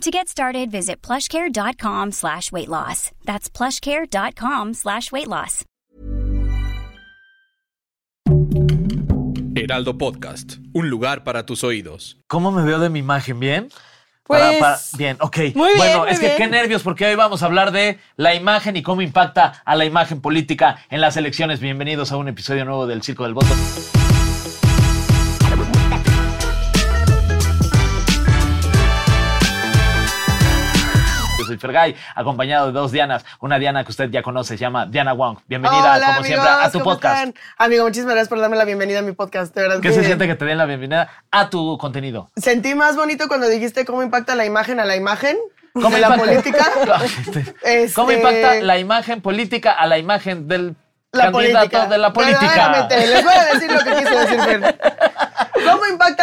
To get started, visit plushcare.com slash weight loss. That's plushcare.com slash weight loss. Heraldo Podcast, un lugar para tus oídos. ¿Cómo me veo de mi imagen? ¿Bien? Pues, Para- para- bien, ok. muy bien, bueno, muy es que bien. qué nervios, porque hoy vamos a hablar de la imagen y cómo impacta a la imagen política en las elecciones. Bienvenidos a un episodio nuevo del Circo del Voto. Soy Fergay, acompañado de dos Dianas. Una Diana que usted ya conoce, se llama Diana Wong. Bienvenida, Hola, como siempre, a tu ¿cómo podcast. están? Amigo, muchísimas gracias por darme la bienvenida a mi podcast. De verdad ¿Qué se siente que te den la bienvenida a tu contenido? Sentí más bonito cuando dijiste cómo impacta la imagen a la imagen ¿Cómo de la política. Este, ¿Cómo Este- impacta la imagen política a la imagen del La candidato política. de la política? Les voy a decir lo que quise decir,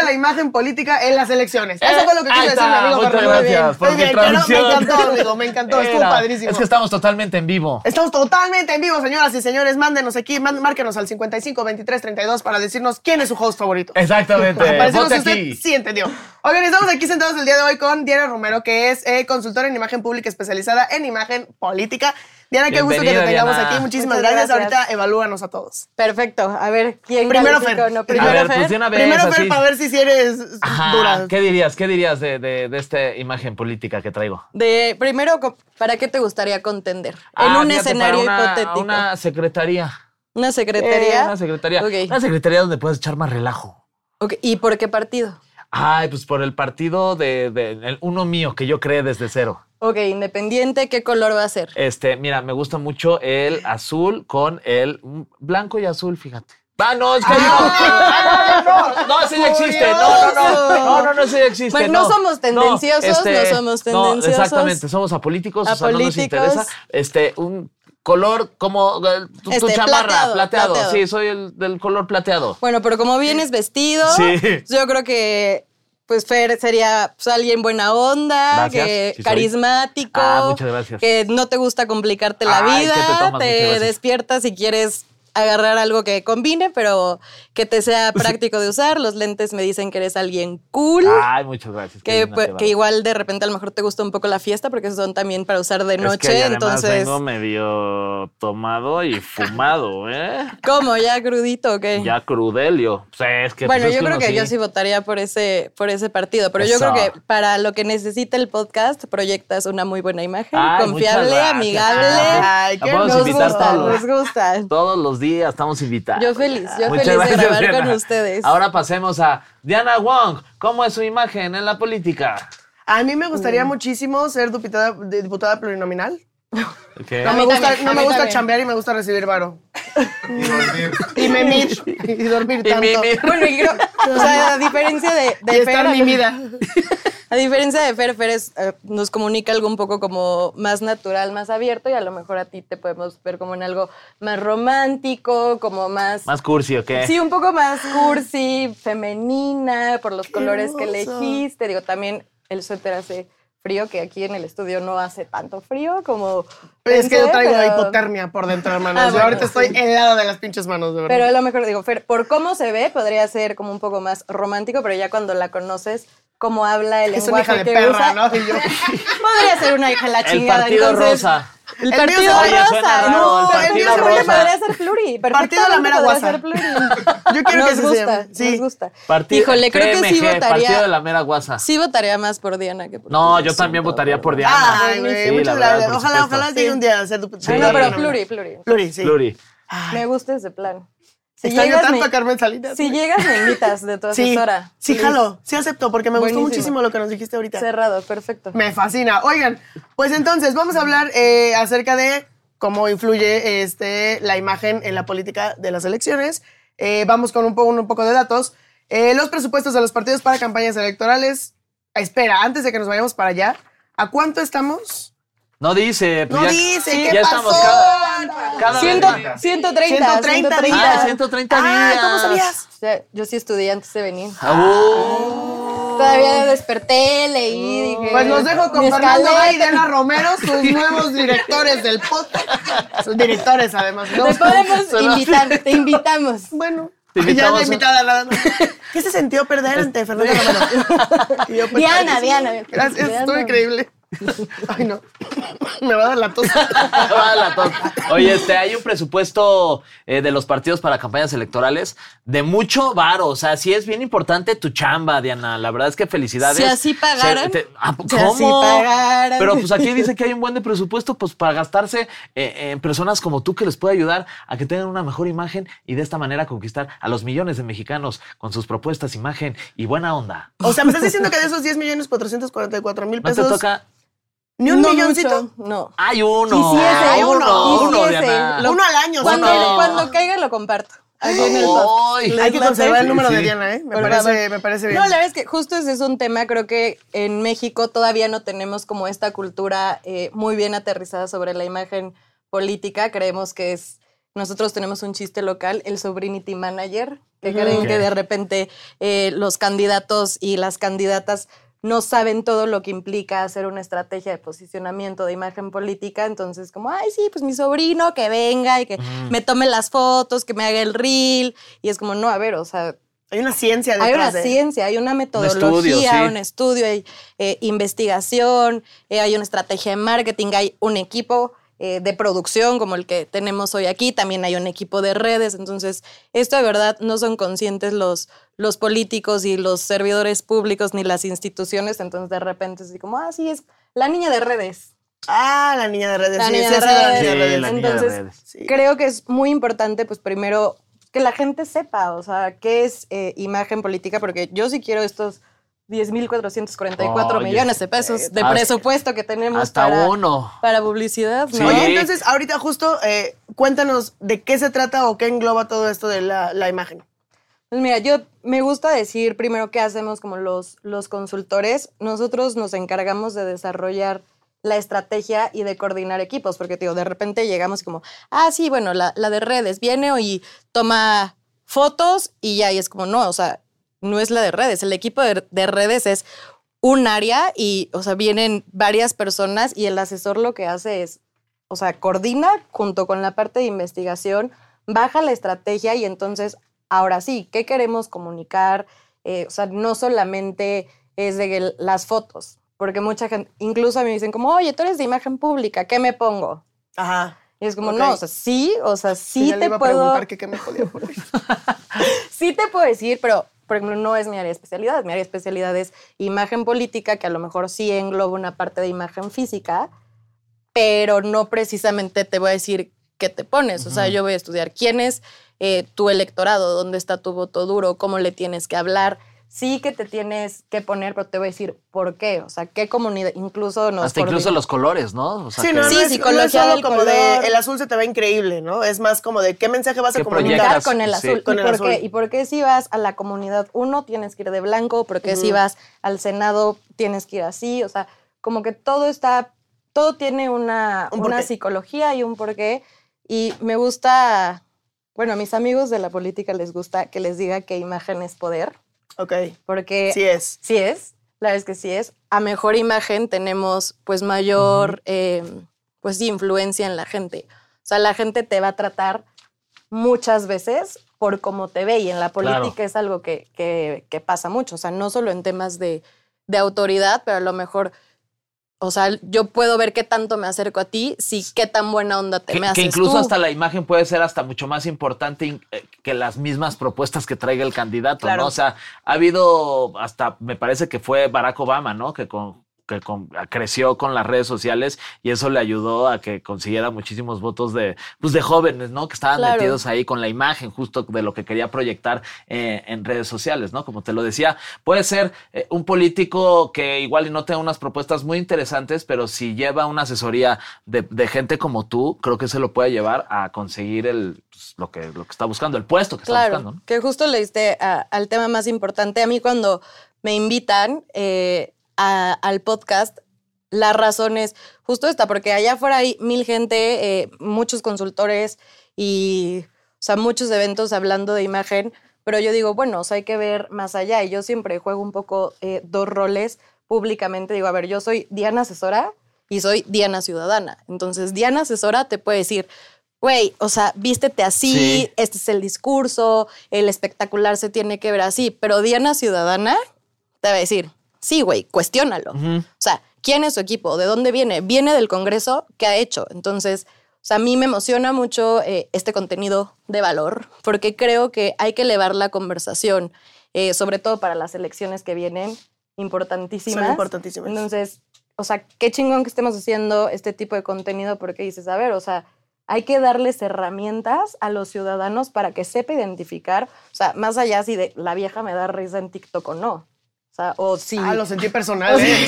Fer. ¿Cómo impacta la imagen política en las elecciones? Eso fue lo que Eh, quise decir, mi amigo muchas gracias por bien, traducción. Me encantó, amigo, me encantó, estuvo padrísimo. Es que estamos totalmente en vivo. Estamos totalmente en vivo, señoras y señores. Mándenos aquí, márquenos al 55 23 32 para decirnos quién es su host favorito. Exactamente. Para decirnos usted sí entendió. Oigan, estamos aquí sentados el día de hoy con Diana Romero, que es eh, consultora en imagen pública especializada en imagen política. Diana, qué gusto que te tengamos Diana. aquí. Muchísimas gracias. gracias. Ahorita evalúanos a todos. Perfecto. A ver, ¿quién Primero Fer. no? Primero A ver, Fer. pues una vez. Primero, Fer, así. para ver si eres Ajá, dura. ¿Qué dirías? ¿Qué dirías de, de, de esta imagen política que traigo? De, primero, ¿para qué te gustaría contender? en Ah, un fíjate, escenario para una- hipotético. Una secretaría. ¿Una secretaría? Eh, una secretaría. Una secretaría donde puedes echar más relajo. Ok, ¿Y por qué partido? Ay, pues por el partido de, de- el uno mío que yo creé desde cero. Ok, independiente, ¿qué color va a ser? Este, mira, me gusta mucho el azul con el blanco y azul, fíjate. Ah, no, es que Ah, no, no, ese ya existe. No, no, no, no, no, no, ese ya existe. Bueno, no somos tendenciosos, no somos tendenciosos. exactamente, somos apolíticos, o sea, no nos interesa. Este, un color como eh, tu, tu Este, chamarra, plateado, plateado. plateado. Sí, soy el del color plateado. Bueno, pero como vienes vestido, Sí. yo creo que pues Fer sería pues, alguien buena onda, que sí carismático, Ah, muchas gracias. que no te gusta complicarte la Ay, vida, ¿qué te te despiertas si quieres agarrar algo que combine, pero que te sea práctico de usar. Los lentes me dicen que eres alguien cool. Ay, muchas gracias. Que, pues, va. que igual de repente a lo mejor te gusta un poco la fiesta porque son también para usar de Es noche. que además entonces, vengo medio tomado y fumado, ¿eh? ¿cómo? ¿Ya crudito o qué? Ya crudelio. Pues es que, Bueno, pues, es yo creo que yo sí votaría por ese, por ese partido, pero yo creo que para lo que necesita el podcast proyectas una muy buena imagen, Ay, confiable, amigable. Ay, qué podemos nos invitar gusta, todos. nos gusta. Todos los días estamos invitados. Yo feliz, yo Muchas feliz de grabar Diana. con ustedes. Ahora pasemos a Diana Wong. ¿Cómo es su imagen en la política? A mí me Mm. gustaría muchísimo ser diputada, diputada plurinominal. No me gusta, también, no me gusta también. chambear y me gusta recibir varo. Y dormir. Y memir. y dormir Y tanto. mimir. Bueno, y creo, o sea, a diferencia de, de Y estar Fer, mimida. a diferencia de Fer, Fer es, eh, nos comunica algo un poco como más natural, más abierto y a lo mejor a ti te podemos ver como en algo más romántico, como más... ¿Más cursi o qué? Sí, un poco más cursi, femenina, por los colores que hermoso. elegiste. Digo, también el suéter hace frío, que aquí en el estudio no hace tanto frío como... Es que yo traigo pero- hipotermia por dentro, hermanos. Ah, yo bueno, ahorita estoy helada de las pinches manos, de verdad. Pero a lo mejor, digo, Fer, por cómo se ve, podría ser como un poco más romántico, pero ya cuando la conoces, cómo habla, el es una hija de que perra, usa, ¿no? Y yo, podría ser una hija de la El chingada. partido entonces, rosa. El El partido mío Oye, rosa. raro, no, el el mío rosa. podría ser pluri. Partido la mera podría guasa. ser pluri. Yo quiero nos que se gusta. Sí. nos gusta. Partido, Híjole, creo que sí PMG, Partido de votaría. la mera guasa. Sí votaría más por Diana que por No, yo también votaría por Diana. Ay, güey, Sí, muchas verdad, gracias. ojalá, ojalá llegue un día a ser tu Sí. No, pero pluri. pluri, pluri. Pluri, sí. Pluri. Me gusta ese plan. Si Extraño llegas, tanto me, a Carmen Salinas. si llegas, me invitas de tu Sí, asesora. sí, Please. jalo. Sí acepto, porque me gustó muchísimo lo que nos dijiste ahorita. Cerrado, perfecto. Me fascina. Oigan, pues entonces vamos a hablar eh, acerca de cómo influye este, la imagen en la política de las elecciones. Eh, vamos con un, po- un poco de datos. Eh, los presupuestos de los partidos para campañas electorales. Espera, antes de que nos vayamos para allá, ¿a cuánto estamos No dice. pues No ya- dice, Sí, ¿qué ya pasó? estamos cada, cada vez- Ciento- 130, 130 130 días. Ah, 130 Ah, días. ¿cómo sabías? O sea, yo sí estudié antes de venir. Ah, Todavía desperté, leí, dije. Pues los dejo con Fernando y Diana Romero, sus nuevos directores del podcast. Sus directores, además. ¿no? Te podemos invitar, te invitamos. Bueno, Te ya de invitada más. ¿Qué se sintió perder ante Fernando Romero? Pues, Diana. Diana. Gracias, Diana. estuvo increíble. Ay, no. Me va a dar la tos. Va la tos. Oye, este, hay un presupuesto eh, de los partidos para campañas electorales de mucho varo. O sea, sí es bien importante tu chamba, Diana. La verdad es que felicidades. Si así pagaran. Se- te- ah, Si ¿Cómo? así pagaran. Pero pues aquí dice que hay un buen de presupuesto pues para gastarse eh, en personas como tú que les puede ayudar a que tengan una mejor imagen y de esta manera conquistar a los millones de mexicanos con sus propuestas, imagen y buena onda. O sea, me estás diciendo que de esos 10 millones 444 mil ¿No te pesos, toca? Ni un No milloncito. mucho, No. Hay uno. Quisiese, Hay uno. quisiese. Uno, Diana. Lo- Uno al año, Cuando. Uno. cuando caiga lo comparto. Aquí en el podcast. Ay. ¿Les Hay que conservar el número de Sí. Diana, ¿eh? Me Por parece, favor. me parece bien. No, la verdad es que justo ese es un tema, creo que en México todavía no tenemos como esta cultura eh, muy bien aterrizada sobre la imagen política. Creemos que es, nosotros tenemos un chiste local, el sobrinity manager, que creen que de repente eh, los candidatos y las candidatas no saben todo lo que implica hacer una estrategia de posicionamiento de imagen política, entonces como, ay, sí, pues mi sobrino que venga y que me tome las fotos, que me haga el reel, y es como, no, a ver, o sea, Hay una ciencia detrás hay una de ciencia, hay una metodología, estudio, un estudio, hay eh, investigación, eh, hay una estrategia de marketing, hay un equipo eh, de producción como el que tenemos hoy aquí, también hay un equipo de redes, entonces esto de verdad no son conscientes los, los políticos y los servidores públicos ni las instituciones, entonces de repente es así como, ah, sí, es la niña de redes. Ah, la niña de redes. La sí, niña sí, de redes. niña de Sí, redes. la niña de Entonces, redes. Sí. Creo que es muy importante, pues primero, que la gente sepa, o sea, qué es eh, imagen política, porque yo sí quiero estos 10.444 Oye, millones de pesos de hasta- presupuesto que tenemos Hasta para, uno. para publicidad, ¿no? Sí. Oye, entonces, ahorita justo, eh, cuéntanos de qué se trata o qué engloba todo esto de la, la imagen. Pues mira, yo me gusta decir primero qué hacemos como los, los consultores. Nosotros nos encargamos de desarrollar la estrategia y de coordinar equipos, porque digo, de repente llegamos como, ah, sí, bueno, la, la de redes viene y toma fotos y ya, y es como, no, o sea, no es la de redes, el equipo de, de redes es un área y, o sea, vienen varias personas y el asesor lo que hace es, o sea, coordina junto con la parte de investigación, baja la estrategia y entonces, ahora sí, ¿qué queremos comunicar? Eh, o sea, no solamente es de las fotos, porque mucha gente, incluso a mí me dicen como, oye, tú eres de imagen pública, ¿qué me pongo? Ajá. Y es como, no, o sea, sí, o sea, sí, te iba a puedo, preguntar que qué me podía poner. sí te puedo decir, pero por ejemplo, no es mi área de especialidad. Mi área de especialidad es imagen política, que a lo mejor sí engloba una parte de imagen física, pero no precisamente te voy a decir qué te pones. O sea, yo voy a estudiar quién es eh, tu electorado, dónde está tu voto duro, cómo le tienes que hablar. Sí que te tienes que poner, pero te voy a decir por qué. O sea, qué comunidad, incluso nos Hasta incluso los colores, ¿no? O sea, Sí, que- no, Sí, no es, psicología no solo del como color. de el azul se te ve increíble, ¿no? Es más como de qué mensaje vas a ¿Qué comunicar. proyectas? con el Sí. azul. Con ¿Y, el por azul. Qué? ¿Y por qué si vas a la comunidad uno tienes que ir de blanco? ¿Por qué si vas al Senado tienes que ir así? O sea, como que todo está, todo tiene una, Un una psicología y un porqué. Y me gusta, bueno, a mis amigos de la política les gusta que les diga que imagen es poder, Ok, porque sí es. Sí es, la verdad es que sí es. A mejor imagen tenemos pues mayor eh, pues influencia en la gente. O sea, la gente te va a tratar muchas veces por cómo te ve y en la política Claro. es algo que, que- que pasa mucho. O sea, no solo en temas de, de autoridad, pero a lo mejor, o sea, yo puedo ver qué tanto me acerco a ti, si qué tan buena onda te que, me que haces incluso tú. hasta la imagen puede ser hasta mucho más importante eh, que las mismas propuestas que traiga el candidato, Claro. ¿no? O sea, ha habido hasta, me parece que fue Barack Obama, ¿no? Que con que con- creció con las redes sociales y eso le ayudó a que consiguiera muchísimos votos de, pues de jóvenes, ¿no? Que estaban Claro. metidos ahí con la imagen justo de lo que quería proyectar eh, en redes sociales, ¿no? Como te lo decía, puede ser eh, un político que igual y no tenga unas propuestas muy interesantes, pero si lleva una asesoría de, de gente como tú, creo que se lo puede llevar a conseguir el, pues, lo, que, lo que está buscando, el puesto que está buscando, ¿no? que justo le diste a- al tema más importante. A mí cuando me invitan eh, a- al podcast, la razón es justo esta, porque allá afuera hay mil gente, eh, muchos consultores y, o sea, muchos eventos hablando de imagen, pero yo digo, bueno, o sea, hay que ver más allá y yo siempre juego un poco eh, dos roles públicamente. Digo, a ver, yo soy Diana asesora y soy Diana ciudadana. Entonces, Diana asesora te puede decir, güey, o sea, vístete así, Sí. este es el discurso, el espectacular se tiene que ver así, pero Diana ciudadana te va a decir, sí, güey, cuestiónalo. O sea, ¿quién es su equipo? ¿De dónde viene? ¿Viene del Congreso? ¿Qué ha hecho? Entonces, o sea, a mí me emociona mucho eh, este contenido de valor, porque creo que hay que elevar la conversación, eh, sobre todo para las elecciones que vienen, importantísimas. Son importantísimas. Entonces, o sea, qué chingón que estemos haciendo este tipo de contenido, porque dices, a ver, o sea, hay que darles herramientas a los ciudadanos para que sepa identificar, o sea, más allá si de la vieja me da risa en TikTok o no. O sea, o si... Ah, lo sentí personal, ¿eh?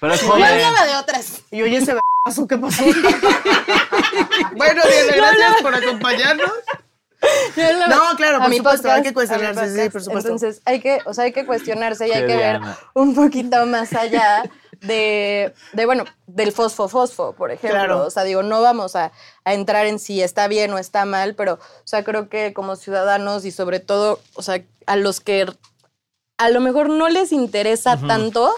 Pero es Yo joven. hablaba de otras. Y oye, ese beso, ¿qué pasó? bueno, Diana, gracias por acompañarnos. Yo No, claro, por supuesto, hay que cuestionarse, sí, por supuesto. Entonces, hay que, o sea, hay que cuestionarse y hay que ver Diana. un poquito más allá de, de, bueno, del fosfo-fosfo, por ejemplo. Claro. O sea, digo, no vamos a, a entrar en si está bien o está mal, pero, o sea, creo que como ciudadanos y sobre todo, o sea, a los que a lo mejor no les interesa tanto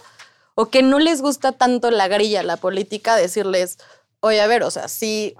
o que no les gusta tanto la grilla, la política, decirles, oye, a ver, o sea, sí,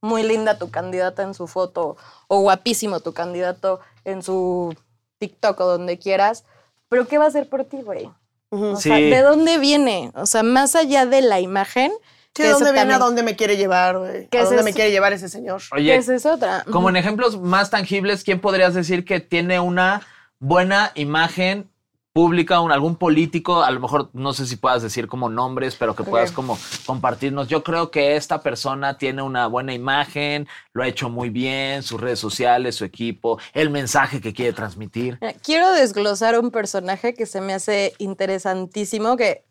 muy linda tu candidata en su foto o guapísimo tu candidato en su TikTok o donde quieras, pero ¿qué va a hacer por ti, güey? O sea, Sí. ¿de dónde viene? O sea, más allá de la imagen, Sí, ¿de dónde viene? ¿A dónde me quiere llevar, güey? ¿Qué ¿A es dónde me quiere llevar ese señor? Oye, esa es otra. como en ejemplos más tangibles, ¿quién podrías decir que tiene una buena imagen pública, un, algún político? A lo mejor no sé si puedas decir como nombres, pero que puedas como compartirnos. Yo creo que esta persona tiene una buena imagen, lo ha hecho muy bien, sus redes sociales, su equipo, el mensaje que quiere transmitir. Quiero desglosar un personaje que se me hace interesantísimo, que,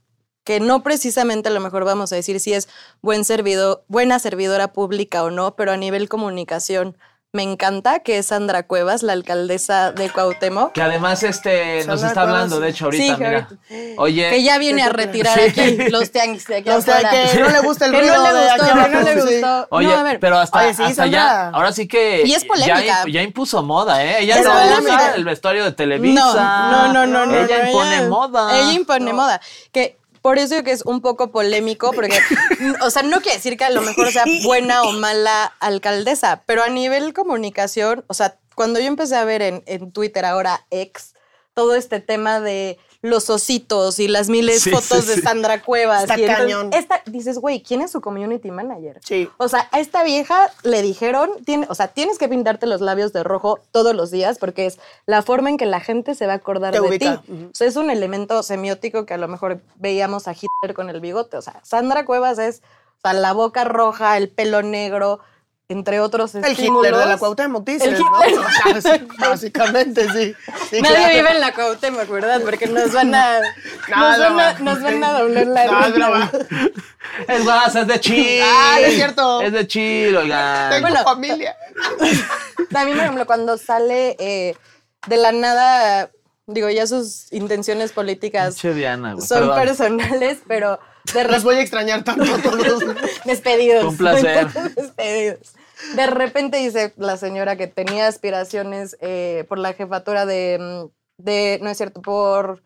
que no precisamente a lo mejor vamos a decir si es buen servidor, buena servidora pública o no, pero a nivel comunicación me encanta, que es Sandra Cuevas, la alcaldesa de Cuauhtémoc. Que además este nos Sandra está hablando, Cuevas. de hecho, ahorita, Sí, que mira. ahorita- Oye, Que ya viene a ¿qué te retirar Sí. aquí los tianguis de aquí O sea, que no le gusta el Que ruido no le de gustó, aquí que no le gustó. Oye, no, a ver, pero hasta, Oye, sí, hasta ya, ahora sí que Y es ya, polémica. ya impuso moda, ¿eh? Ella Es no polémica. usa el vestuario de Televisa. No, no, no, no. Ella no, impone moda. Ella impone moda. Que por eso que es un poco polémico, porque, o sea, no quiere decir que a lo mejor sea buena o mala alcaldesa, pero a nivel comunicación, o sea, cuando yo empecé a ver en, en Twitter ahora ex, todo este tema de los ositos y las miles Sí, fotos sí, de. Sandra Cuevas. Está y entonces cañón. esta, dices, güey, ¿quién es su community manager? Sí. O sea, a esta vieja le dijeron, tiene, o sea, tienes que pintarte los labios de rojo todos los días porque es la forma en que la gente se va a acordar Te de ubica. ti. O sea, es un elemento semiótico que a lo mejor veíamos a Hitler con el bigote. O sea, Sandra Cuevas es, o sea, la boca roja, el pelo negro, entre otros El estímulos. Hitler de la Cuauhtémoc, dices, El ¿no? Básicamente, sí. Sí, Nadie claro. vive en la Cuauhtémoc, ¿verdad? Porque nos van a, nos Nada, van a, nos van a doblar la No, es más, es de chill. Ah, no es cierto. Es de chill, oigan. Tengo Bueno, familia. A mí, por ejemplo, cuando sale eh, de la nada, digo, ya sus intenciones políticas Diana, son perdón. personales, pero de Los repente voy a extrañar tanto a todos. despedidos. Un placer. despedidos. De repente dice la señora que tenía aspiraciones eh, por la jefatura de, mm, de, no es cierto, por,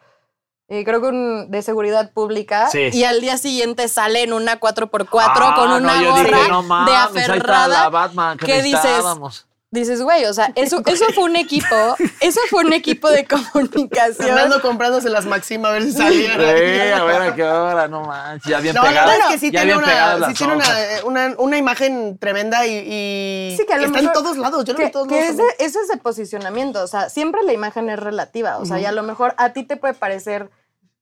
eh, creo que un- de seguridad pública. Sí. Y al día siguiente sale en una 4x4 Ah, con no, una dije, gorra no de mames, está aferrada. la Batman que ¿Qué dices? Dices, güey, o sea, eso, eso fue un equipo, eso fue un equipo de comunicación. Fernando comprándose las Maxima a ver si salía. Sí, a ver a qué hora, no manches. Ya bien No, la pegadas. verdad es que sí ya tiene, una, las sí tiene una, eh, una, una imagen tremenda y, y Sí, que a lo está en mejor- todos lados. Yo lo veo que, en todos que lados. ese, ese es de posicionamiento, o sea, siempre la imagen es relativa, o sea, y a lo mejor a ti te puede parecer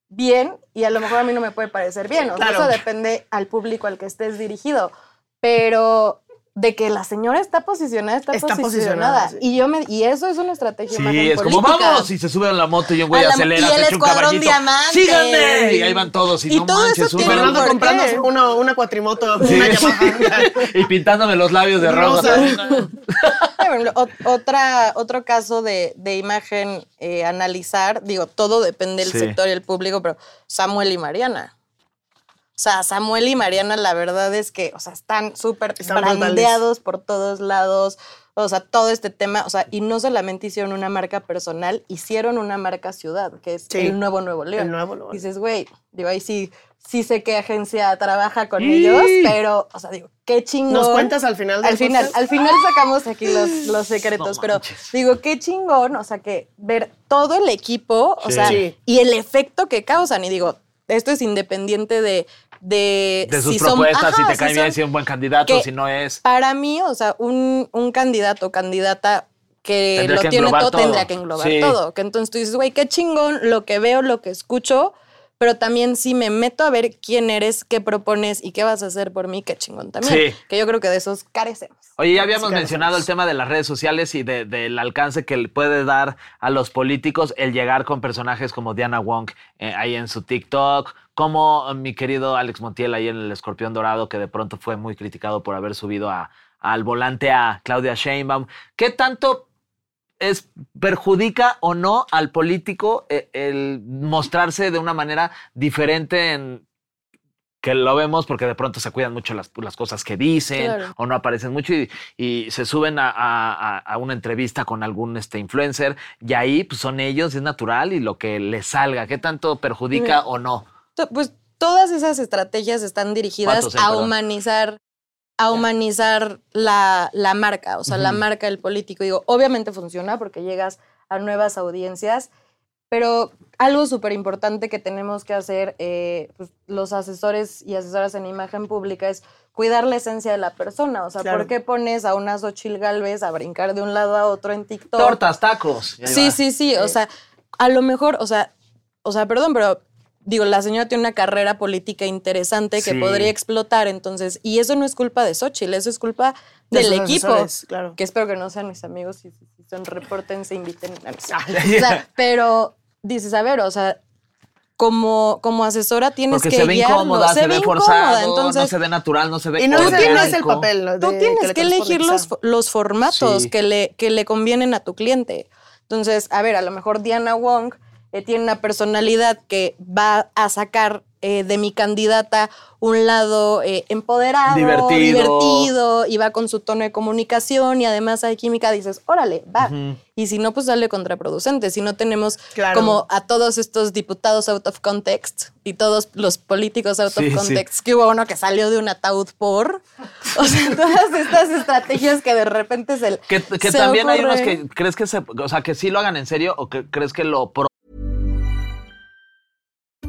bien y a lo mejor a mí no me puede parecer bien, o sea, Claro. eso depende al público al que estés dirigido, pero de que la señora está posicionada, está, Está posicionada, posicionada, sí. y yo me y eso es una estrategia más Sí, es como vamos y se suben a la moto y un güey acelera, y el se echa un escuadrón caballito. diamante. ¡Síganme! Y ahí van todos y, Y no todo manches, eso Fernando comprándose una, una cuatrimoto, Sí. una Yamaha. y pintándome los labios de. Rosa. Otra, otro caso de, de imagen eh, analizar, digo, todo depende del Sí. sector y el público, pero Samuel y Mariana. O sea, Samuel y Mariana, la verdad es que, o sea, están súper brandeados por todos lados. O sea, todo este tema, o sea, y no solamente hicieron una marca personal, hicieron una marca ciudad, que es Sí. el nuevo Nuevo León. El nuevo León. Dices, güey, digo, ahí sí, sí sé qué agencia trabaja con ellos, pero, o sea, digo, qué chingón. ¿Nos cuentas al final del Al final, podcast? al final sacamos aquí los, los secretos, No pero digo, qué chingón, o sea, que ver todo el equipo, o sea, y el efecto que causan, y digo, esto es independiente de... De, De sus si son- propuestas, si te cae bien, son- si es un buen candidato, si no es. Para mí, o sea, un, un candidato o candidata que Tendría lo que tiene todo, todo. tendría que englobar Sí. todo. Que entonces tú dices, güey, qué chingón lo que veo, lo que escucho, pero también si me meto a ver quién eres, qué propones y qué vas a hacer por mí, qué chingón también. Sí. Que yo creo que de esos carecemos. Oye, ya habíamos mencionado el tema de las redes sociales y de- del alcance que le puede dar a los políticos el llegar con personajes como Diana Wong eh, ahí en su TikTok, como mi querido Alex Montiel ahí en el Escorpión Dorado, que de pronto fue muy criticado por haber subido a- al volante a Claudia Sheinbaum. ¿Qué tanto es perjudica o no al político eh, el mostrarse de una manera diferente en que lo vemos porque de pronto se cuidan mucho las, las cosas que dicen Claro. o no aparecen mucho y, y se suben a, a- a- a una entrevista con algún este, influencer y ahí pues, son ellos, es natural y lo que les salga, ¿qué tanto perjudica Mira. o no? Pues todas esas estrategias están dirigidas ¿Cuántos hay, a perdón? humanizar a humanizar la, la marca, o sea, la marca del político. Digo, obviamente funciona porque llegas a nuevas audiencias, pero algo súper importante que tenemos que hacer eh, pues, los asesores y asesoras en imagen pública es cuidar la esencia de la persona. O sea, Claro. ¿por qué pones a una Xochil Galvez a brincar de un lado a otro en TikTok? Tortas, tacos. Sí, va. sí, sí. O sea, a lo mejor, o sea, o sea, perdón, pero digo, la señora tiene una carrera política interesante que Sí. podría explotar, entonces, y eso no es culpa de Xochitl, eso es culpa De del equipo. asesores, claro. Que espero que no sean mis amigos, y si si son inviten. no sé. Ah, O sea, pero dices, a ver, o sea, como, como asesora tienes Porque que se ve guiarlo, incómoda, se, ve incómoda, forzado, entonces no se ve natural, no se ve Y no, ese no es el papel. ¿no? tú de- tienes que elegir los, los formatos Sí. que, le, que le convienen a tu cliente. Entonces, a ver, a lo mejor Diana Wong eh, tiene una personalidad que va a sacar eh, de mi candidata un lado eh, empoderado, Divertido. divertido, y va con su tono de comunicación y además hay química, dices, órale, va. Y si no, pues sale contraproducente. Si no tenemos Claro. como a todos estos diputados out of context y todos los políticos out Sí, sí. of context, que hubo uno que salió de un ataúd por. O sea, todas estas estrategias que de repente se. Que, que se también hay unos que crees que se, o sea, que sí lo hagan en serio o que crees que lo pro-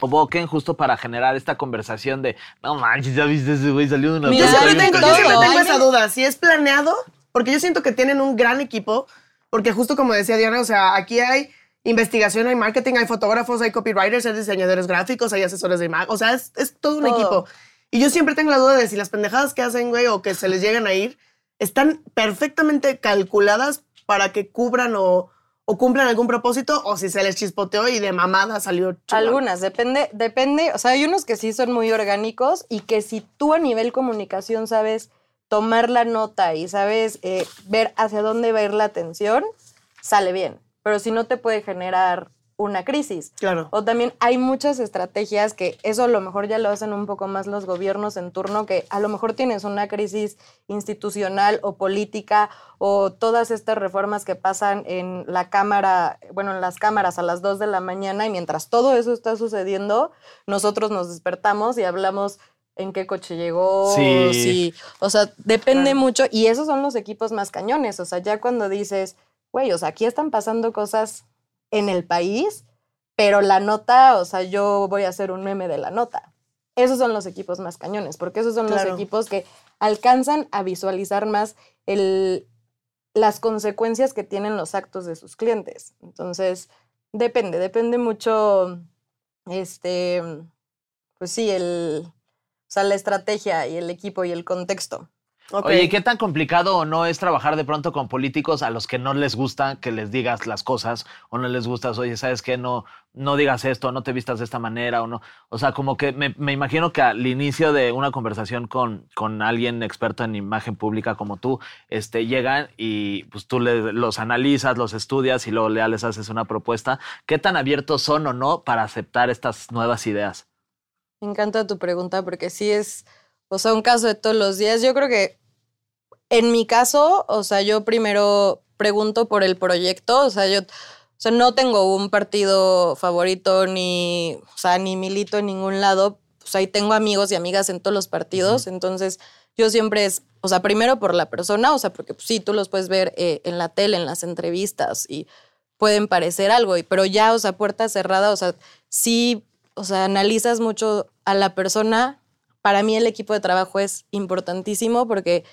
provoquen justo para generar esta conversación de no manches, ya viste ese güey salió de una Mira, Yo siempre tengo, yo siempre tengo esa duda, si es planeado, porque yo siento que tienen un gran equipo, porque justo como decía Diana, o sea, aquí hay investigación, hay marketing, hay fotógrafos, hay copywriters, hay diseñadores gráficos, hay asesores de imagen, o sea, es, es todo un Todo. equipo. Y yo siempre tengo la duda de si las pendejadas que hacen, güey, o que se les llegan a ir, están perfectamente calculadas para que cubran o, o cumplan algún propósito, o si se les chispoteó y de mamada salió chingón. Algunas, depende, depende. O sea, hay unos que sí son muy orgánicos y que si tú a nivel comunicación sabes tomar la nota y sabes eh, ver hacia dónde va a ir la atención, sale bien. Pero si no te puede generar una crisis. Claro. O también hay muchas estrategias que eso a lo mejor ya lo hacen un poco más los gobiernos en turno, que a lo mejor tienes una crisis institucional o política o todas estas reformas que pasan en la cámara, bueno, en las cámaras a las 2 de la mañana y mientras todo eso está sucediendo, nosotros nos despertamos y hablamos en qué coche llegó, Sí. si- o sea, depende Claro. mucho y esos son los equipos más cañones, o sea, ya cuando dices, güey, o sea, aquí están pasando cosas en el país, pero la nota, o sea, yo voy a hacer un meme de la nota. Esos son los equipos más cañones, porque esos son Claro. los equipos que alcanzan a visualizar más el, las consecuencias que tienen los actos de sus clientes. Entonces, depende, depende mucho este, pues sí, el, o sea, la estrategia y el equipo y el contexto. Ok. Oye, ¿qué tan complicado o no es trabajar de pronto con políticos a los que no les gusta que les digas las cosas o no les gustas, oye, ¿sabes qué? No, no digas esto, no te vistas de esta manera o no. O sea, como que me, me imagino que al inicio de una conversación con, con alguien experto en imagen pública como tú, este, llegan y pues tú le- los analizas, los estudias y luego ya les haces una propuesta. ¿Qué tan abiertos son o no para aceptar estas nuevas ideas? Me encanta tu pregunta porque sí es, o sea, un caso de todos los días. Yo creo que en mi caso, o sea, yo primero pregunto por el proyecto, o sea, yo, o sea, no tengo un partido favorito ni, o sea, ni milito en ningún lado. Pues ahí tengo amigos y amigas en todos los partidos, entonces yo siempre es, o sea, primero por la persona, o sea, porque pues, sí, tú los puedes ver eh, en la tele, en las entrevistas y pueden parecer algo, y- pero ya, o sea, puerta cerrada, o sea, sí, o sea, analizas mucho a la persona. Para mí el equipo de trabajo es importantísimo porque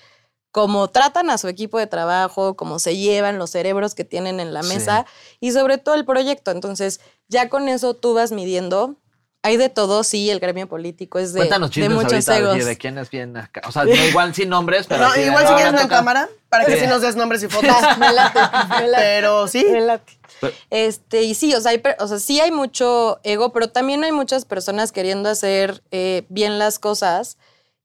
como tratan a su equipo de trabajo, cómo se llevan los cerebros que tienen en la Sí. mesa y sobre todo el proyecto. Entonces, ya con eso tú vas midiendo. Hay de todo, sí, el gremio político es de, Cuéntanos de muchos ahorita egos. de, de quién es bien acá. O sea, no igual sin nombres, pero No, igual si quieres me no en toca- cámara, para que Sí. sí nos des nombres y fotos. me late, me late. Pero sí. Me late. Este, y sí, o sea, hay per- o sea, sí hay mucho ego, pero también hay muchas personas queriendo hacer eh, bien las cosas.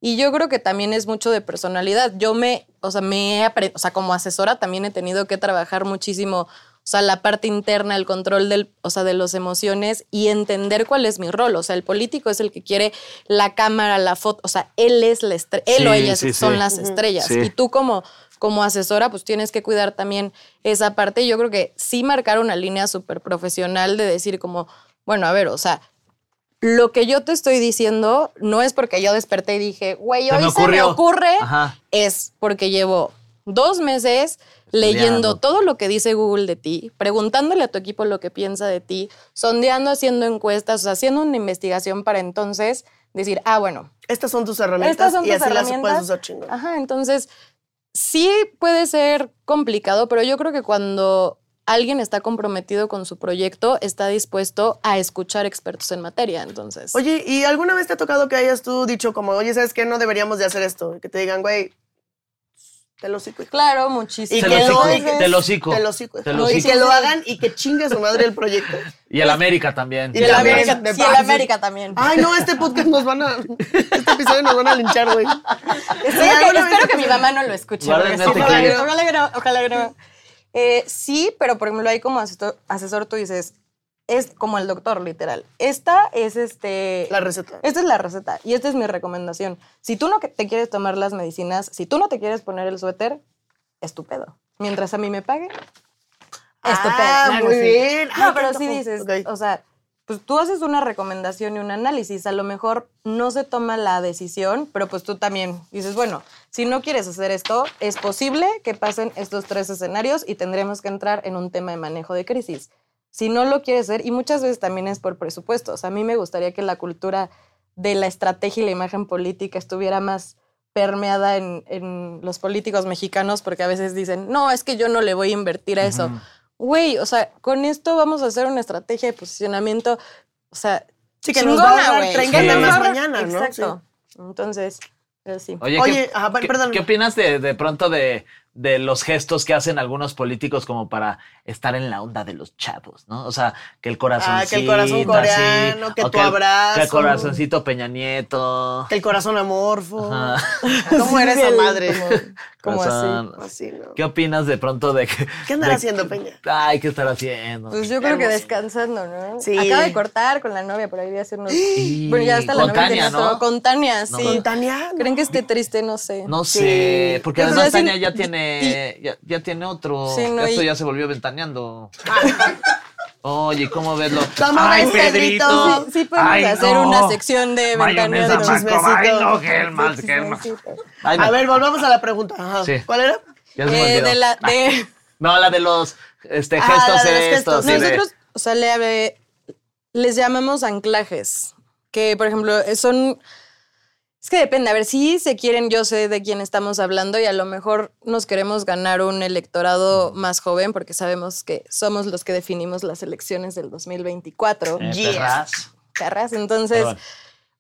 Y yo creo que también es mucho de personalidad. Yo me, o sea, me o sea, como asesora también he tenido que trabajar muchísimo, o sea, la parte interna, el control del, o sea, de las emociones y entender cuál es mi rol. O sea, el político es el que quiere la cámara, la foto, o sea, él es la estrella, él o ella sí, son sí. las estrellas. Sí. Y tú como, como asesora, pues tienes que cuidar también esa parte. Yo creo que sí marcar una línea súper profesional de decir como, bueno, a ver, o sea, lo que yo te estoy diciendo no es porque yo desperté y dije, güey, hoy me se me ocurre, Ajá. es porque llevo dos meses Estudiando. leyendo todo lo que dice Google de ti, preguntándole a tu equipo lo que piensa de ti, sondeando, haciendo encuestas, o sea, haciendo una investigación para entonces decir, ah, bueno, Estas son tus herramientas estas son y tus así las puedes usar chingón. Ajá, entonces sí puede ser complicado, pero yo creo que cuando alguien está comprometido con su proyecto, está dispuesto a escuchar expertos en materia, entonces. Oye, ¿y alguna vez te ha tocado que hayas tú dicho como, oye, ¿sabes qué? No deberíamos de hacer esto. Que te digan, güey, te lo hocico. hijo. claro, muchísimo. Y Te que lo que- te lo. Te. Te lo Y que lo hagan y que chingue a su madre el proyecto. Y el América también. Y el América, de sí, el base. América también. Ay, no, este podcast nos van a. Este episodio nos van a linchar, güey. espero que, espero mi mamá no lo escuche. Este sí, ojalá, que no, ojalá que no. Eh, sí, pero por ejemplo, ahí como asesor, asesor tú dices, es como el doctor, literal. Esta es este. La receta. Esta es la receta y esta es mi recomendación. Si tú no te quieres tomar las medicinas, si tú no te quieres poner el suéter, estupendo. Mientras a mí me pague, estupendo. Ah, muy sí. bien. No, Ay, pero sí dices, o sea, pues tú haces una recomendación y un análisis. A lo mejor no se toma la decisión, pero pues tú también dices, bueno, si no quieres hacer esto, es posible que pasen estos tres escenarios y tendremos que entrar en un tema de manejo de crisis. Si no lo quieres hacer, y muchas veces también es por presupuestos. A mí me gustaría que la cultura de la estrategia y la imagen política estuviera más permeada en, en los políticos mexicanos, porque a veces dicen, no, es que yo no le voy a invertir a eso. Güey, o sea, con esto vamos a hacer una estrategia de posicionamiento, o sea, Sí, que nos va a chingona, ahorrar güey. 30 Que nos va a ahorrar- mañana, ¿no? Exacto. Entonces, pero sí. Oye, Oye, ¿qué, ajá, qué- perdón. ¿qué opinas de, de pronto de, de los gestos que hacen algunos políticos como para estar en la onda de los chavos, ¿no? O sea, que el corazoncito. Ah, que el corazón coreano, que o tu el- abrazo. Que el corazoncito Peña Nieto. Que el corazón amorfo. Ajá. ¿Cómo era esa Sí, madre? Como, como así. Corazón. Así, ¿no? ¿Qué opinas de pronto de que. ¿Qué andará de- haciendo, Peña? Ay, ¿qué estará haciendo? Pues yo creo que descansando, ¿no? Sí. Acaba de cortar con la novia, por ahí voy a hacer unos... Bueno, ya está la con novia Tania, ¿no? todo. Con Tania, sí. Con Tania. ¿Creen que esté triste? No sé. No Sí. sé, porque Pero además Tania ya tiene, ya, ya tiene otro. Sí, no, Esto y- ya se volvió ventaneando. Oye, ¿cómo ves lo? ¿Cómo Ay, Pedrito. Pedrito? Sí, sí podemos Ay, hacer no. una sección de ventaneando. Ay, no. Chismecito. Ay, no. A ver, volvamos a la pregunta. Ajá. Sí. ¿Cuál era? Ya se Eh, olvidó. de la, de, No, la de los este, Ah, gestos la de los estos. gestos. sí, de- Nosotros, o sea, le, les llamamos anclajes, que por ejemplo son... Es que depende, a ver, si se quieren, yo sé de quién estamos hablando y a lo mejor nos queremos ganar un electorado más joven porque sabemos que somos los que definimos las elecciones del 2024. Eh, Yeah. perras. perras. Entonces, Perdón.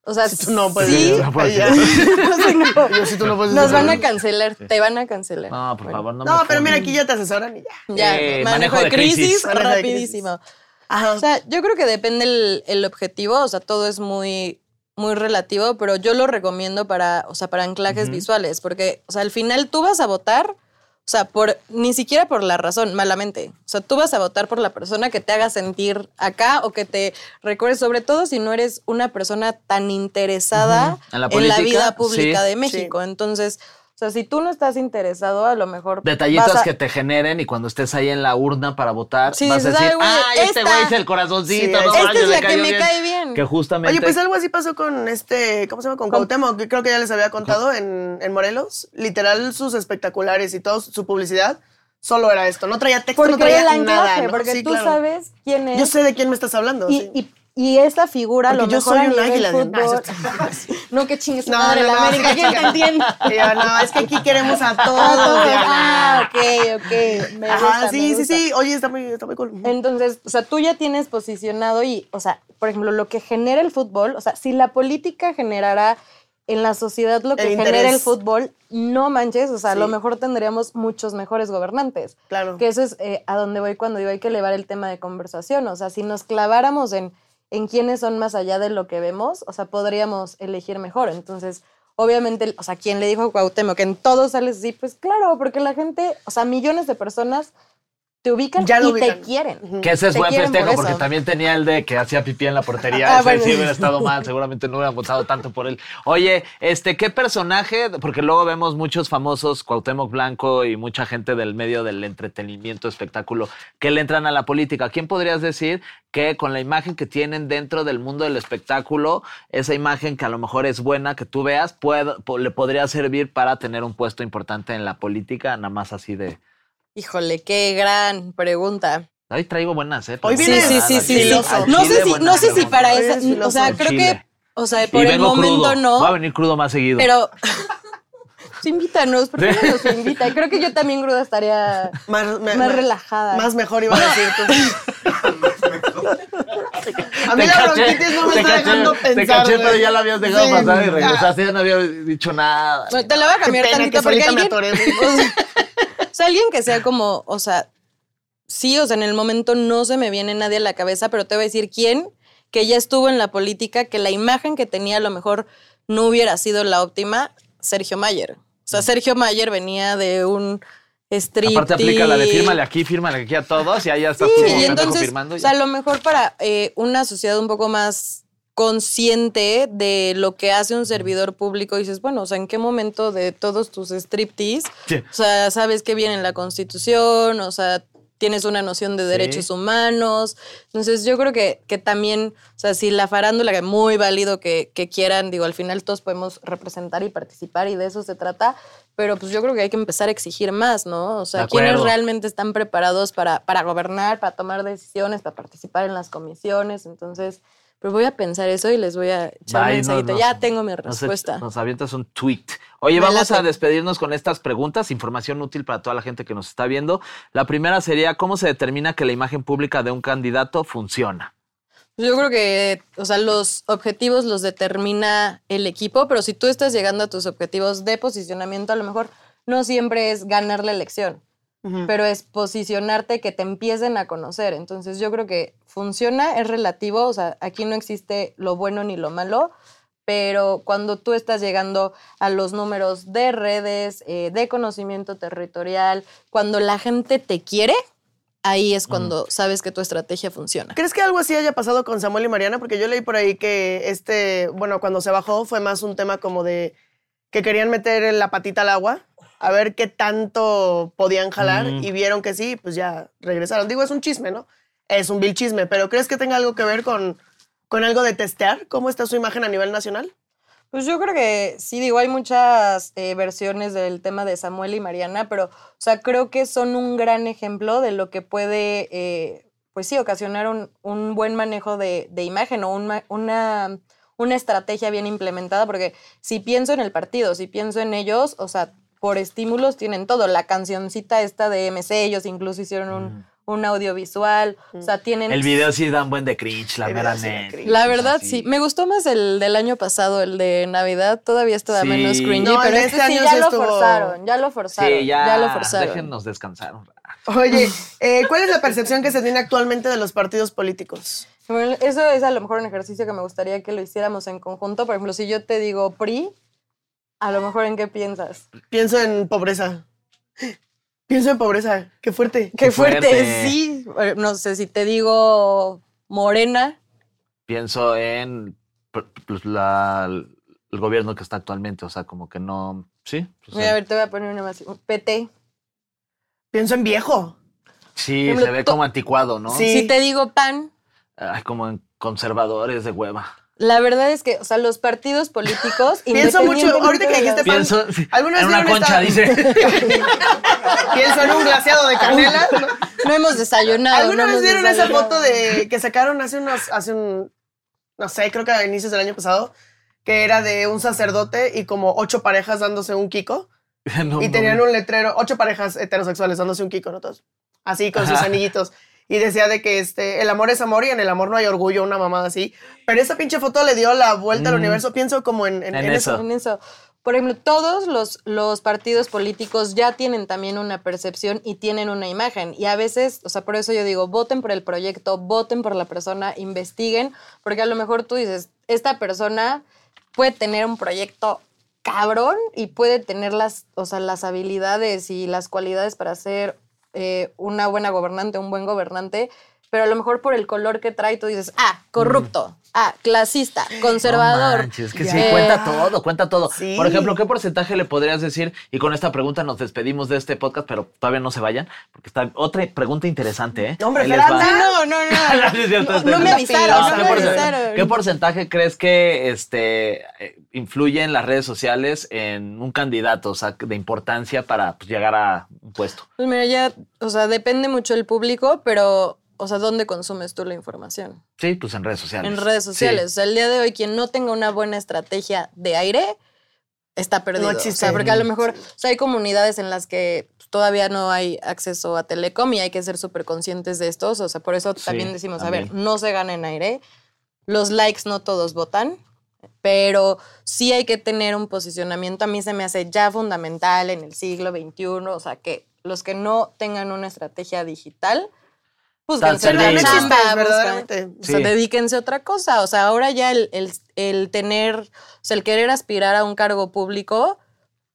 o sea, Si tú no puedes sí, decir, no puedes ya. Sí, no. Yo, si tú no puedes nos van a cancelar, te van a cancelar. No, por Bueno, favor, no No, me pero mira, aquí ya te asesoran y ya. Ya, Eh, manejo, de crisis, Manejo de rapidísimo. Ajá. O sea, yo creo que depende el, el objetivo, o sea, todo es muy, muy relativo, pero yo lo recomiendo para, o sea, para anclajes visuales, porque, o sea, al final tú vas a votar, o sea, por, ni siquiera por la razón, malamente. O sea, tú vas a votar por la persona que te haga sentir acá o que te recuerde, sobre todo si no eres una persona tan interesada En la en la política, vida pública sí. de México. Entonces, o sea, si tú no estás interesado, a lo mejor. Detallitos a- que te generen y cuando estés ahí en la urna para votar, Sí, vas a decir, "Ay, güey, ¡ay, este güey es el corazoncito! Sí, no esta es manches, la que me cae bien". Que justamente... Oye, pues algo así pasó con este, ¿cómo se llama? Con Cuauhtémoc, que creo que ya les había contado en, en Morelos. Literal, sus espectaculares y todo su publicidad solo era esto. No traía texto, Porque no traía el anclaje, nada. ¿no? porque Sí, tú claro. sabes quién es. Yo sé de quién me estás hablando. y, sí. y, y esa figura, a lo Porque yo mejor soy un águila de-. No, no, que chingues No, madre no, la no, América, sí, ¿quién te entiende? Yo, no, es que aquí queremos a todos. Ah, ok, ok. Me Ajá, gusta, sí, me sí, gusta. sí. Oye, está muy, está muy cool. Entonces, o sea, tú ya tienes posicionado y, o sea, por ejemplo, lo que genera el fútbol, o sea, si la política generara en la sociedad lo que El genera interés. el fútbol, no manches, o sea, a lo mejor tendríamos muchos mejores gobernantes. Claro. Que eso es eh, a donde voy cuando digo hay que elevar el tema de conversación. O sea, si nos claváramos en, en quiénes son más allá de lo que vemos, o sea, podríamos elegir mejor. Entonces, obviamente, o sea, quien le dijo a Cuauhtémoc que en todo sales así, pues claro, porque la gente, o sea, millones de personas te ubican Ya y ubican. te quieren. Que ese es Te buen festejo por porque también tenía el de que hacía pipí en la portería. Ah, Ese bueno. sí hubiera estado mal, seguramente no hubieran votado tanto por él. Oye, este, ¿qué personaje? Porque luego vemos muchos famosos, Cuauhtémoc Blanco y mucha gente del medio del entretenimiento, espectáculo, que le entran a la política. ¿Quién podrías decir que con la imagen que tienen dentro del mundo del espectáculo, esa imagen que a lo mejor es buena, que tú veas, puede- po- le podría servir para tener un puesto importante en la política, nada más así de... Híjole, qué gran pregunta. Hoy traigo buenas, ¿eh? Hoy Sí, viene sí, sí, sí, sí. No sé si, no sé si para esa, o sea, creo que, o sea, por el momento crudo. no. Va a venir crudo más seguido. Pero invítanos, ¿por qué no nos invita? Creo que yo también cruda estaría Más, me- más me- relajada. Más mejor iba a decir tú. a mí Te la caché, bronquitis no me te está caché, dejando Te pensar. caché, güey. pero ya la habías dejado Sí. pasar y Ah, regresaste, ya no había dicho nada. Bueno, te la voy a cambiar tantito que porque alguien, sea, o sea, alguien que sea como, o sea, sí, o sea, en el momento no se me viene nadie a la cabeza, pero te voy a decir quién que ya estuvo en la política, que la imagen que tenía a lo mejor no hubiera sido la óptima, Sergio Mayer. O sea, Sergio Mayer venía de un striptease. Aparte aplica la de fírmale aquí, fírmale aquí a todos y ahí ya estás Sí, tú y entonces, firmando. o sea, a lo mejor para eh, una sociedad un poco más consciente de lo que hace un servidor público, dices, bueno, o sea, ¿en qué momento de todos tus striptease, Sí. o sea, sabes que viene en la Constitución, o sea, tienes una noción de derechos humanos? Entonces, yo creo que, que también, o sea, si la farándula, que es muy válido que, que quieran, digo, al final todos podemos representar y participar y de eso se trata, pero pues yo creo que hay que empezar a exigir más, ¿no? O sea, De ¿quiénes acuerdo. realmente están preparados para, para gobernar, para tomar decisiones, para participar en las comisiones? Entonces, pero voy a pensar eso y les voy a echar un Ay, mensajito. no, ya tengo mi respuesta. nos avientas un tweet. Oye, Me vamos a despedirnos con estas preguntas, información útil para toda la gente que nos está viendo. La primera sería, ¿cómo se determina que la imagen pública de un candidato funciona? Yo creo que, o sea, los objetivos los determina el equipo, pero si tú estás llegando a tus objetivos de posicionamiento, a lo mejor no siempre es ganar la elección, pero es posicionarte, que te empiecen a conocer. Entonces yo creo que funciona, es relativo, o sea, aquí no existe lo bueno ni lo malo, pero cuando tú estás llegando a los números de redes, eh, de conocimiento territorial, cuando la gente te quiere, ahí es cuando sabes que tu estrategia funciona. ¿Crees que algo así haya pasado con Samuel y Mariana? Porque yo leí por ahí que este, bueno, cuando se bajó fue más un tema como de que querían meter la patita al agua, a ver qué tanto podían jalar Mm. y vieron que sí, pues ya regresaron. Digo, es un chisme, ¿no? Es un vil chisme, pero ¿crees que tenga algo que ver con, con algo de testear? ¿Cómo está su imagen a nivel nacional? Pues yo creo que sí, digo, hay muchas eh, versiones del tema de Samuel y Mariana, pero, o sea, creo que son un gran ejemplo de lo que puede, eh, pues sí, ocasionar un, un buen manejo de, de imagen o un una, una estrategia bien implementada, porque si pienso en el partido, si pienso en ellos, o sea, por estímulos tienen todo. La cancioncita esta de MC, ellos incluso hicieron un, un audiovisual, o sea, tienen... El video sí da un buen de cringe, la mera sí. La verdad, sí. Me gustó más el del año pasado, el de Navidad. Todavía estaba Sí. menos cringy, No, pero este, este sí año ya lo forzaron, ya lo forzaron. Sí, ya, lo forzaron. déjennos descansar un rato. Oye, eh, ¿cuál es la percepción que se tiene actualmente de los partidos políticos? Bueno, eso es a lo mejor un ejercicio que me gustaría que lo hiciéramos en conjunto. Por ejemplo, si yo te digo PRI, a lo mejor en qué piensas. Pienso en pobreza. Pienso en pobreza. Qué fuerte. Qué fuerte, fuerte. sí. Eh, No sé si te digo Morena, Pienso en pues, pues, la- el gobierno que está actualmente, o sea, como que no. Sí. pues, Mira, a ver, te voy a poner una más. PT. Pienso en viejo. sí, ejemplo, se ve como anticuado, ¿no? Sí. Si te digo PAN, Ay, como en conservadores de hueva. La verdad es que, o sea, los partidos políticos. Pienso mucho, ahorita que dijiste Pienso sí, ¿alguna vez en una concha, dice. Pienso en un glaseado de canela. No hemos desayunado. ¿Alguna no vez vieron esa foto de que sacaron hace unos, hace un, no sé, creo que a inicios del año pasado, que era de un sacerdote y como ocho parejas dándose un kiko No, y no, tenían un letrero, ocho parejas heterosexuales dándose un kiko, ¿no? Todos. Así con sus Ajá. anillitos. Y decía de que este, el amor es amor y en el amor no hay orgullo, una mamada así. Pero esa pinche foto le dio la vuelta al Mm. universo. Pienso como en, en- En en eso. eso. En eso. Por ejemplo, todos los, los partidos políticos ya tienen también una percepción y tienen una imagen. Y a veces, o sea, por eso yo digo, voten por el proyecto, voten por la persona, investiguen, porque a lo mejor tú dices, esta persona puede tener un proyecto cabrón y puede tener las, o sea, las habilidades y las cualidades para ser eh, una buena gobernante, un buen gobernante, pero a lo mejor por el color que trae tú dices, ah, corrupto, ah, clasista, conservador. No manches, que sí, eh, cuenta todo, cuenta todo. Sí. Por ejemplo, ¿qué porcentaje le podrías decir? Y con esta pregunta nos despedimos de este podcast, pero todavía no se vayan, porque está otra pregunta interesante, ¿eh? No, hombre. No, no, no. No, no me avisaron, No, no ¿qué, me porcentaje, avisaron. qué porcentaje crees que este, influyen las redes sociales en un candidato, o sea, de importancia para pues, llegar a un puesto? Pues mira, ya, o sea, depende mucho el público, pero, o sea, ¿dónde consumes tú la información? Sí, pues en redes sociales. En redes sociales. Sí. O sea, el día de hoy, quien no tenga una buena estrategia de aire, está perdido. existe. O sea, porque a lo mejor o sea, hay comunidades en las que pues, todavía no hay acceso a telecom y hay que ser súper conscientes de estos. O sea, por eso Sí, también decimos, a ver, no se gana en aire. Los likes no todos votan, pero sí hay que tener un posicionamiento. A mí se me hace ya fundamental en el siglo XXI. O sea, que los que no tengan una estrategia digital, pues Tal otra no chamba, verdaderamente. o sea, Sí. dedíquense a otra cosa. O sea, ahora ya el, el- el tener, o sea, el querer aspirar a un cargo público,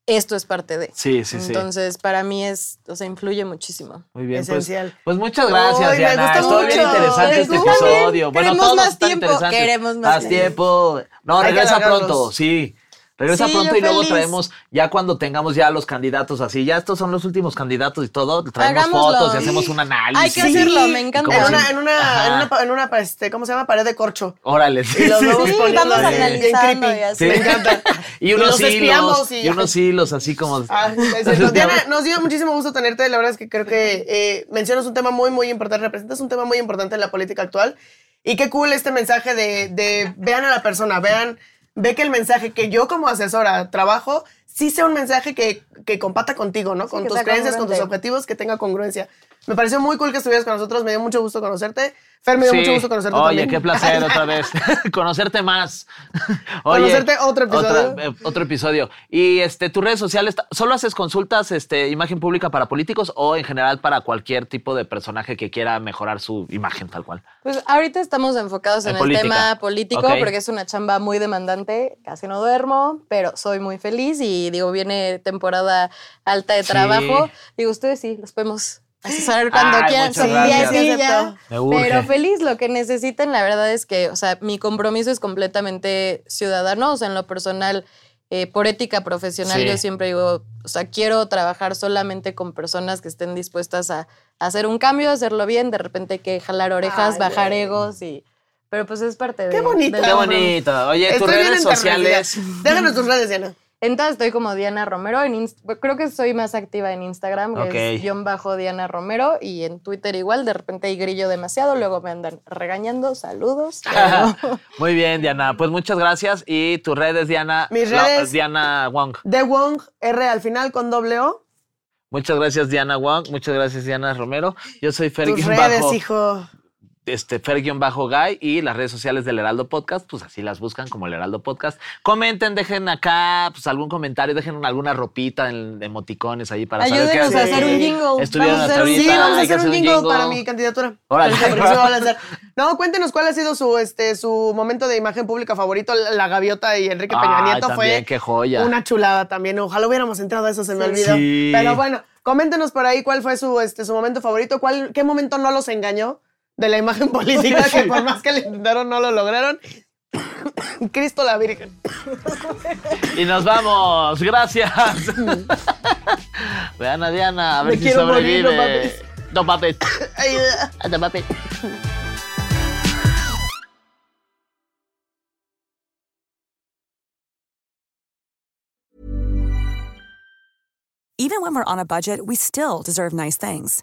esto es parte de. Sí, sí, sí. Entonces, para mí es, o sea, influye muchísimo. Muy bien, pues- Esencial. Pues, muchas gracias, me Diana. Estuvo bien mucho. interesante este episodio. Bueno, Queremos todos más están tiempo, queremos más tiempo. No, Hay regresa pronto, sí. Regresa Sí, pronto y luego feliz. traemos, ya cuando tengamos ya los candidatos así, ya estos son los últimos candidatos y todo, traemos Hagámoslo. fotos y hacemos un análisis. Hay que hacerlo, me encanta. En una, en una, en una, en una, este, ¿cómo se llama? Pared de corcho. Órale, sí, Y los sí, vamos poniendo vamos bien analizando creepy. y así. Sí. Me encanta. Y unos los hilos, espiamos y, y- unos hilos así como... Ah, es. Diana, nos dio muchísimo gusto tenerte. La verdad es que creo que eh, mencionas un tema muy, muy importante. Representas un tema muy importante en la política actual. Y qué cool este mensaje de, de vean a la persona, vean, ve que el mensaje que yo como asesora trabajo, sí sea un mensaje que, que compata contigo, ¿no? con tus creencias, con tus objetivos, que tenga congruencia. Me pareció muy cool que estuvieras con nosotros. Me dio mucho gusto conocerte. Fer, me dio Sí. mucho gusto conocerte Oye, también. qué placer otra vez. Conocerte más. Oye, Conocerte otro episodio. otra- eh, otro episodio. Y este, tus redes sociales, ¿solo haces consultas, este, imagen pública para políticos o en general para cualquier tipo de personaje que quiera mejorar su imagen tal cual? Pues ahorita estamos enfocados en, En el política. tema político porque es una chamba muy demandante, casi no duermo, pero soy muy feliz y digo, viene temporada alta de Sí. trabajo. Digo, ustedes sí, los podemos asesorar cuando quieran. Sí, gracias. sí, ya. Pero feliz, lo que necesiten, la verdad es que, o sea, mi compromiso es completamente ciudadano, o sea, en lo personal, eh, por ética profesional, Sí. yo siempre digo, o sea, quiero trabajar solamente con personas que estén dispuestas a, a hacer un cambio, hacerlo bien, de repente hay que jalar orejas, Ay, bajar egos y... Pero pues es parte de... Qué bonito. Qué bonito. Oye, tus Estoy redes sociales. Déjanos tus redes, Diana. Entonces estoy como Diana Romero, en Inst- creo que soy más activa en Instagram, que Ok. es guion bajo Diana Romero, y en Twitter igual, de repente hay grillo demasiado, luego me andan regañando, saludos. pero- Muy bien, Diana. Pues muchas gracias. Y tus redes, Diana. Mis La- redes- Diana Wong. De Wong, R al final con doble O. Muchas gracias, Diana Wong. Muchas gracias, Diana Romero. Yo soy Fer Tus redes, bajo- hijo. Este, Fer-Guy y las redes sociales del Heraldo Podcast, pues así las buscan como el Heraldo Podcast. Comenten, dejen acá pues algún comentario, dejen alguna ropita en emoticones ahí para saber Ayúdenos qué a hacer un jingle. Estuvieron Vamos a hasta hacer un ahorita. Sí, vamos a hacer un jingle para mi candidatura. Órale. No, cuéntenos cuál ha sido su, este, su momento de imagen pública favorito. La gaviota y Enrique Peña Nieto también, fue qué joya. una chulada también. Ojalá hubiéramos entrado a eso, se me olvidó. Sí. Pero bueno, coméntenos por ahí cuál fue su, este, su momento favorito, cuál, qué momento no los engañó de la imagen política, que por más que le intentaron no lo lograron. Cristo la Virgen. Y nos vamos. Gracias. Vean a Diana, a ver Me si sobrevive. no mames. No mames. Even when we're on a budget, we still deserve nice things.